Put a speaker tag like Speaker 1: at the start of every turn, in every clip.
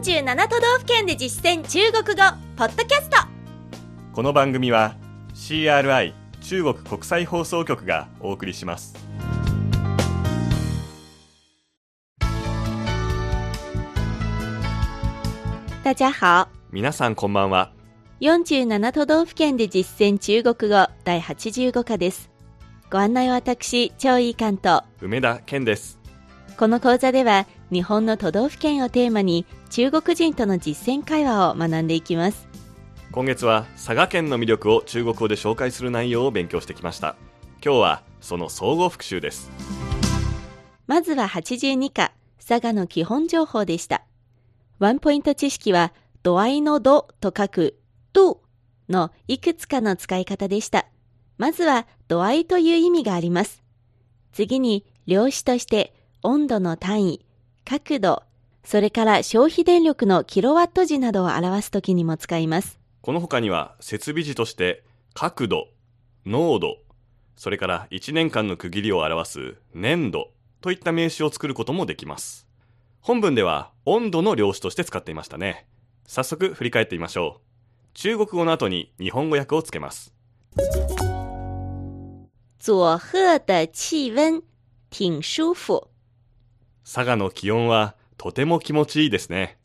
Speaker 1: 47都道府県で実践中国語ポッドキャスト。
Speaker 2: この番組は CRI 中国国際放送局がお送りします。
Speaker 1: 大家好。
Speaker 2: 皆さんこんばんは。
Speaker 1: 47都道府県で実践中国語第85課です。ご案内は私張井関と。
Speaker 2: 梅田健です。
Speaker 1: この講座では日本の都道府県をテーマに中国人との実践会話を学んでいきます。
Speaker 2: 今月は佐賀県の魅力を中国語で紹介する内容を勉強してきました。今日はその総合復習です。
Speaker 1: まずは82課佐賀の基本情報でした。ワンポイント知識は度合いの度と書く度のいくつかの使い方でした。まずは度合いという意味があります。次に量子として温度の単位角度それから消費電力のキロワット時などを表すときにも使います。
Speaker 2: この他には設備時として角度濃度それから1年間の区切りを表す年度といった名詞を作ることもできます。本文では温度の量子として使っていましたね。早速振り返ってみましょう。中国語の後に日本語訳をつけます。
Speaker 1: 佐
Speaker 2: 賀の気温はとても気持ちいいですね。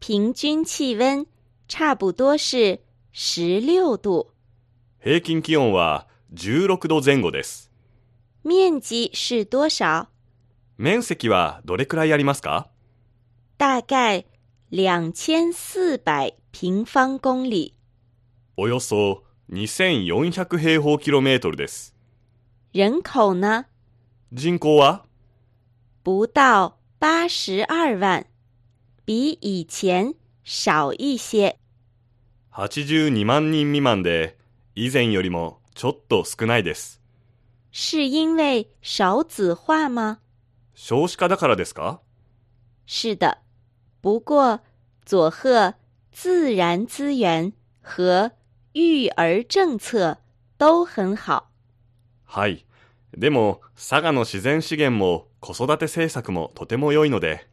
Speaker 1: 平均气温差不多是16度。
Speaker 2: 平均気温は16度前後です。
Speaker 1: 面積是多少？
Speaker 2: 面積はどれくらいありますか？
Speaker 1: 大概2400平方公里。
Speaker 2: およそ2400平方キロメートルです。
Speaker 1: 人口呢？
Speaker 2: 人口は？
Speaker 1: 不到82万。比以前少一些。
Speaker 2: 82万人未満で以前よりもちょっと少ないです。
Speaker 1: 是因为少子化吗？
Speaker 2: 少子化だからですか？
Speaker 1: 是的。不过佐贺自然资源和育儿政策都很好。
Speaker 2: はい。でも佐賀の自然資源も子育て政策もとても良いので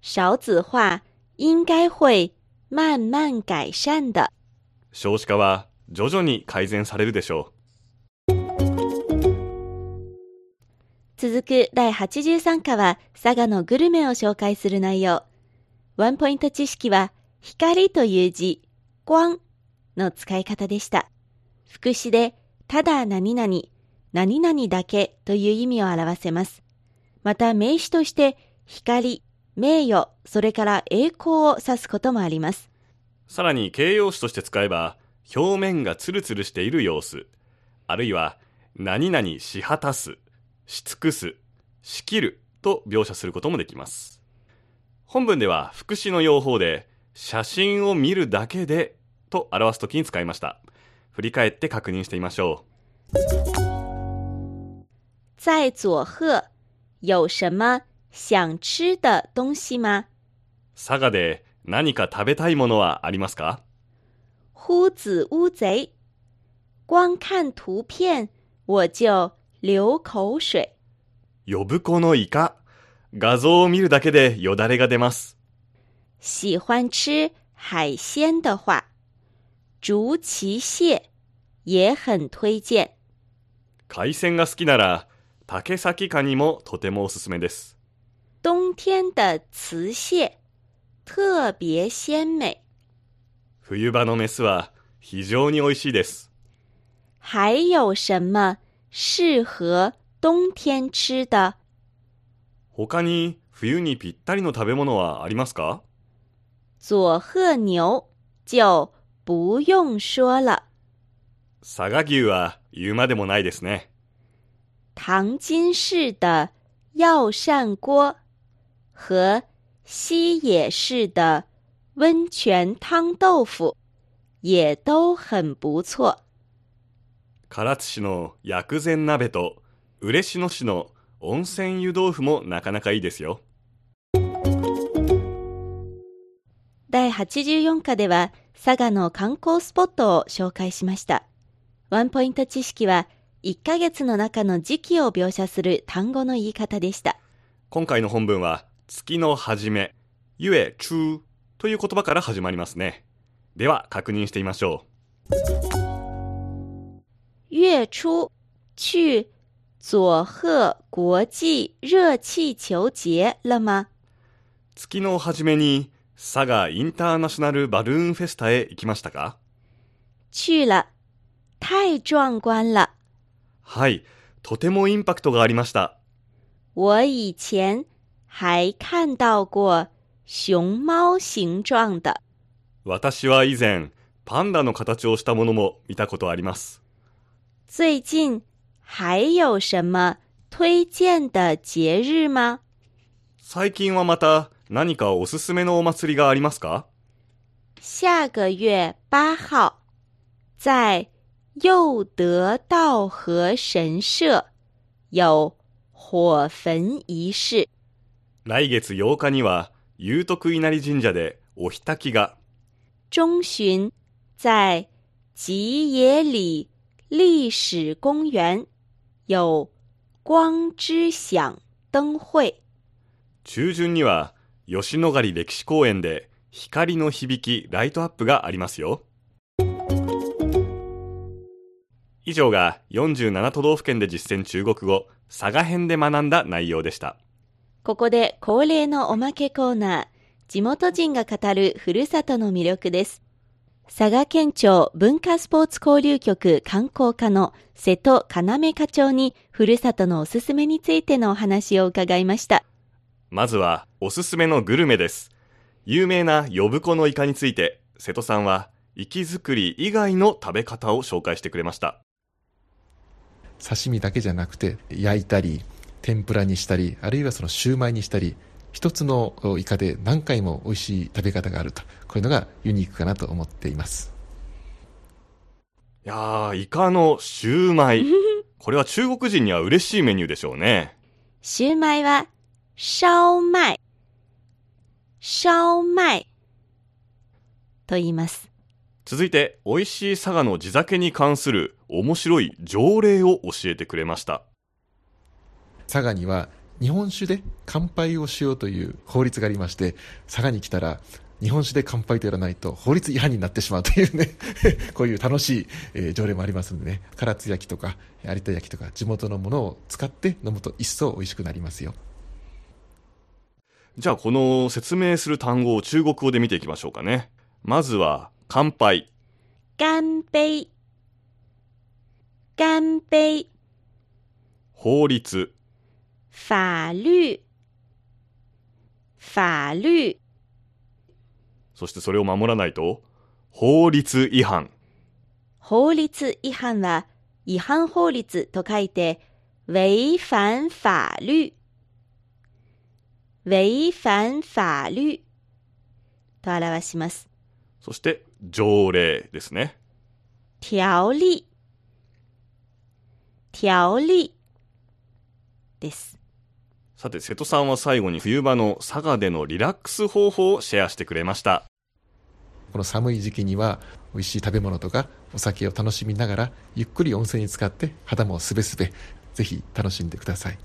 Speaker 1: 少子化应该会慢慢改善的
Speaker 2: 少子化は徐々に改善されるでしょ
Speaker 1: 続く第83課は佐賀のグルメを紹介する内容。ワンポイント知識は光という字、光の使い方でした。副詞でただ何々、何々だけという意味を表せます。また名詞として光、名誉、それから栄光を指すこともあります。
Speaker 2: うさらに形容詞として使えば表面がツルツルしている様子。あるいは何々し果たすし尽くすしきると描写することもできます。本文では副詞の用法で写真を見るだけでと表すときに使いました。振り返って確認してみましょ
Speaker 1: 在佐贺有什么想吃的东西吗？
Speaker 2: う佐賀で何か食べたいものはありますか？
Speaker 1: 呼子乌贼，光看图片我就流口水。
Speaker 2: 呼子のイカ。画像を見るだけでよだれが出ます。
Speaker 1: 喜欢吃海鲜的话，竹崎蟹也很推荐。
Speaker 2: 海鮮が好きなら竹崎カニもとてもおすすめです
Speaker 1: 冬天的雌蟹特别鲜美。
Speaker 2: 冬場のメスは非常に美味しいです
Speaker 1: 还有什么适合冬天吃的？
Speaker 2: 他に冬にぴったりの食べ物はありますか？
Speaker 1: 佐贺牛就不用说了。
Speaker 2: 佐賀牛は言うまでもないですね
Speaker 1: 唐津市的药膳锅和西野市的温泉汤豆腐也都很不错。
Speaker 2: 唐津市の薬膳鍋と嬉野市の温泉湯豆腐もなかなかいいですよ
Speaker 1: 第84課では佐賀の観光スポットを紹介しました。ワンポイント知識は1ヶ月の中の時期を描写する単語の言い方でした。
Speaker 2: 今回の本文は月の初めゆえ中という言葉から始まりますね。では確認してみましょ
Speaker 1: 月初去佐贺国际热气球节了吗？
Speaker 2: う。月の初めに佐賀インターナショナルバルーンフェスタへ行きましたか？
Speaker 1: 去了，太壮观了。
Speaker 2: はい、とてもインパクトがありました。
Speaker 1: 我以前还看到过熊猫形状的。
Speaker 2: 私は以前、パンダの形をしたものも見たことあります。
Speaker 1: 最近还有什么推荐的节日吗？
Speaker 2: 最近はまた何かおすすめのお祭りがありますか？
Speaker 1: 下个月八号，在佑德道和神社有火焚仪式。
Speaker 2: 来月8日には、有徳稲荷神社でお火焚きが、
Speaker 1: 中旬在吉野里历史公园有光之响灯会。
Speaker 2: 中旬には吉野ヶ里歴史公園で光の響きライトアップがありますよ。以上が47都道府県で実践中国語佐賀編で学んだ内容でした。
Speaker 1: ここで恒例のおまけコーナー、地元人が語るふるさとの魅力です。佐賀県庁文化スポーツ交流局観光課の瀬戸要課長にふるさとのおすすめについてのお話を伺いました。
Speaker 2: まずはおすすめのグルメです。有名な呼子のイカについて瀬戸さんは生き作り以外の食べ方を紹介してくれました。
Speaker 3: 刺身だけじゃなくて焼いたり天ぷらにしたりあるいはそのシューマイにしたり一つのイカで何回も美味しい食べ方があるとこういうのがユニークかなと思っています
Speaker 2: いやー、イカのシューマイ。これは中国人には嬉しいメニューでしょうね。
Speaker 1: シューマイは烧麦、烧麦と言います。
Speaker 2: 続いて、美味しい佐賀の地酒に関する面白い条例を教えてくれました。
Speaker 3: 佐賀には日本酒で乾杯をしようという法律がありまして佐賀に来たら日本酒で乾杯とやらないと法律違反になってしまうというね こういう楽しい、えー条例もありますのでね唐津焼きとか有田焼きとか地元のものを使って飲むと一層美味しくなりますよ
Speaker 2: じゃあ、この説明する単語を中国語で見ていきましょうかね。まずは、乾杯。
Speaker 1: 干杯、干杯、
Speaker 2: 法律。
Speaker 1: 法律、法律、
Speaker 2: そしてそれを守らないと、法律違反。
Speaker 1: 法律違反は違反法律と書いて違反法律、違反法律と表します。
Speaker 2: そして、条例ですね。
Speaker 1: 条例、条例です。
Speaker 2: さて、瀬戸さんは最後に冬場の佐賀でのリラックス方法をシェアしてくれました。
Speaker 3: この寒い時期には美味しい食べ物とかお酒を楽しみながらゆっくり温泉に浸かって肌もすべすべぜひ楽しんでください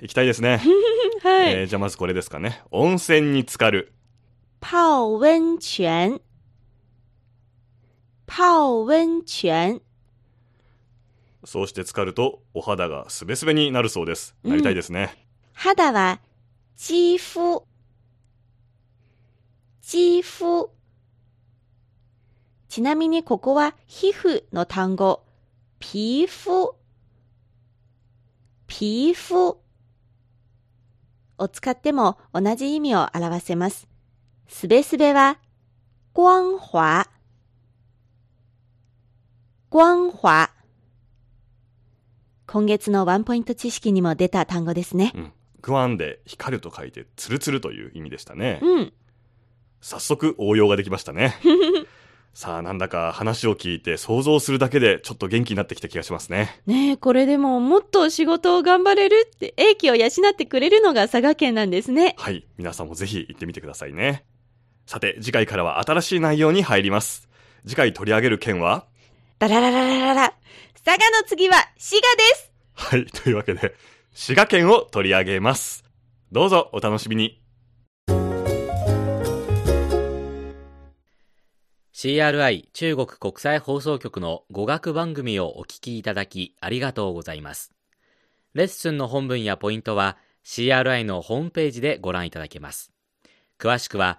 Speaker 2: 行きたいですね。
Speaker 1: は
Speaker 2: えーじゃあまずこれですかね。温泉に浸かる。
Speaker 1: 泡温泉、泡温泉、
Speaker 2: そうして浸かるとお肌がすべすべになるそうです。なりたいですね。
Speaker 1: 肌は肌膚、肌膚。ちなみにここは皮膚の単語、皮膚、皮膚を使っても同じ意味を表せます。すべすべは、光滑、光滑。今月のワンポイント知識にも出た単語ですね。
Speaker 2: うん。グワンで光ると書いてツルツルという意味でしたね。
Speaker 1: うん。
Speaker 2: 早速応用ができましたね。さあ、なんだか話を聞いて想像するだけでちょっと元気になってきた気がしますね。
Speaker 1: ねえ、これでももっと仕事を頑張れるって、英気を養ってくれるのが佐賀県なんですね。
Speaker 2: はい。皆さんもぜひ行ってみてくださいね。さて、次回からは新しい内容に入ります。次回取り上げる件は？
Speaker 1: ダララララララ。佐賀の次は滋賀です。
Speaker 2: はい。というわけで、滋賀県を取り上げます。どうぞお楽しみに。
Speaker 4: CRI 中国国際放送局の語学番組をお聞きいただきありがとうございます。レッスンの本文やポイントは CRI のホームページでご覧いただけます。詳しくは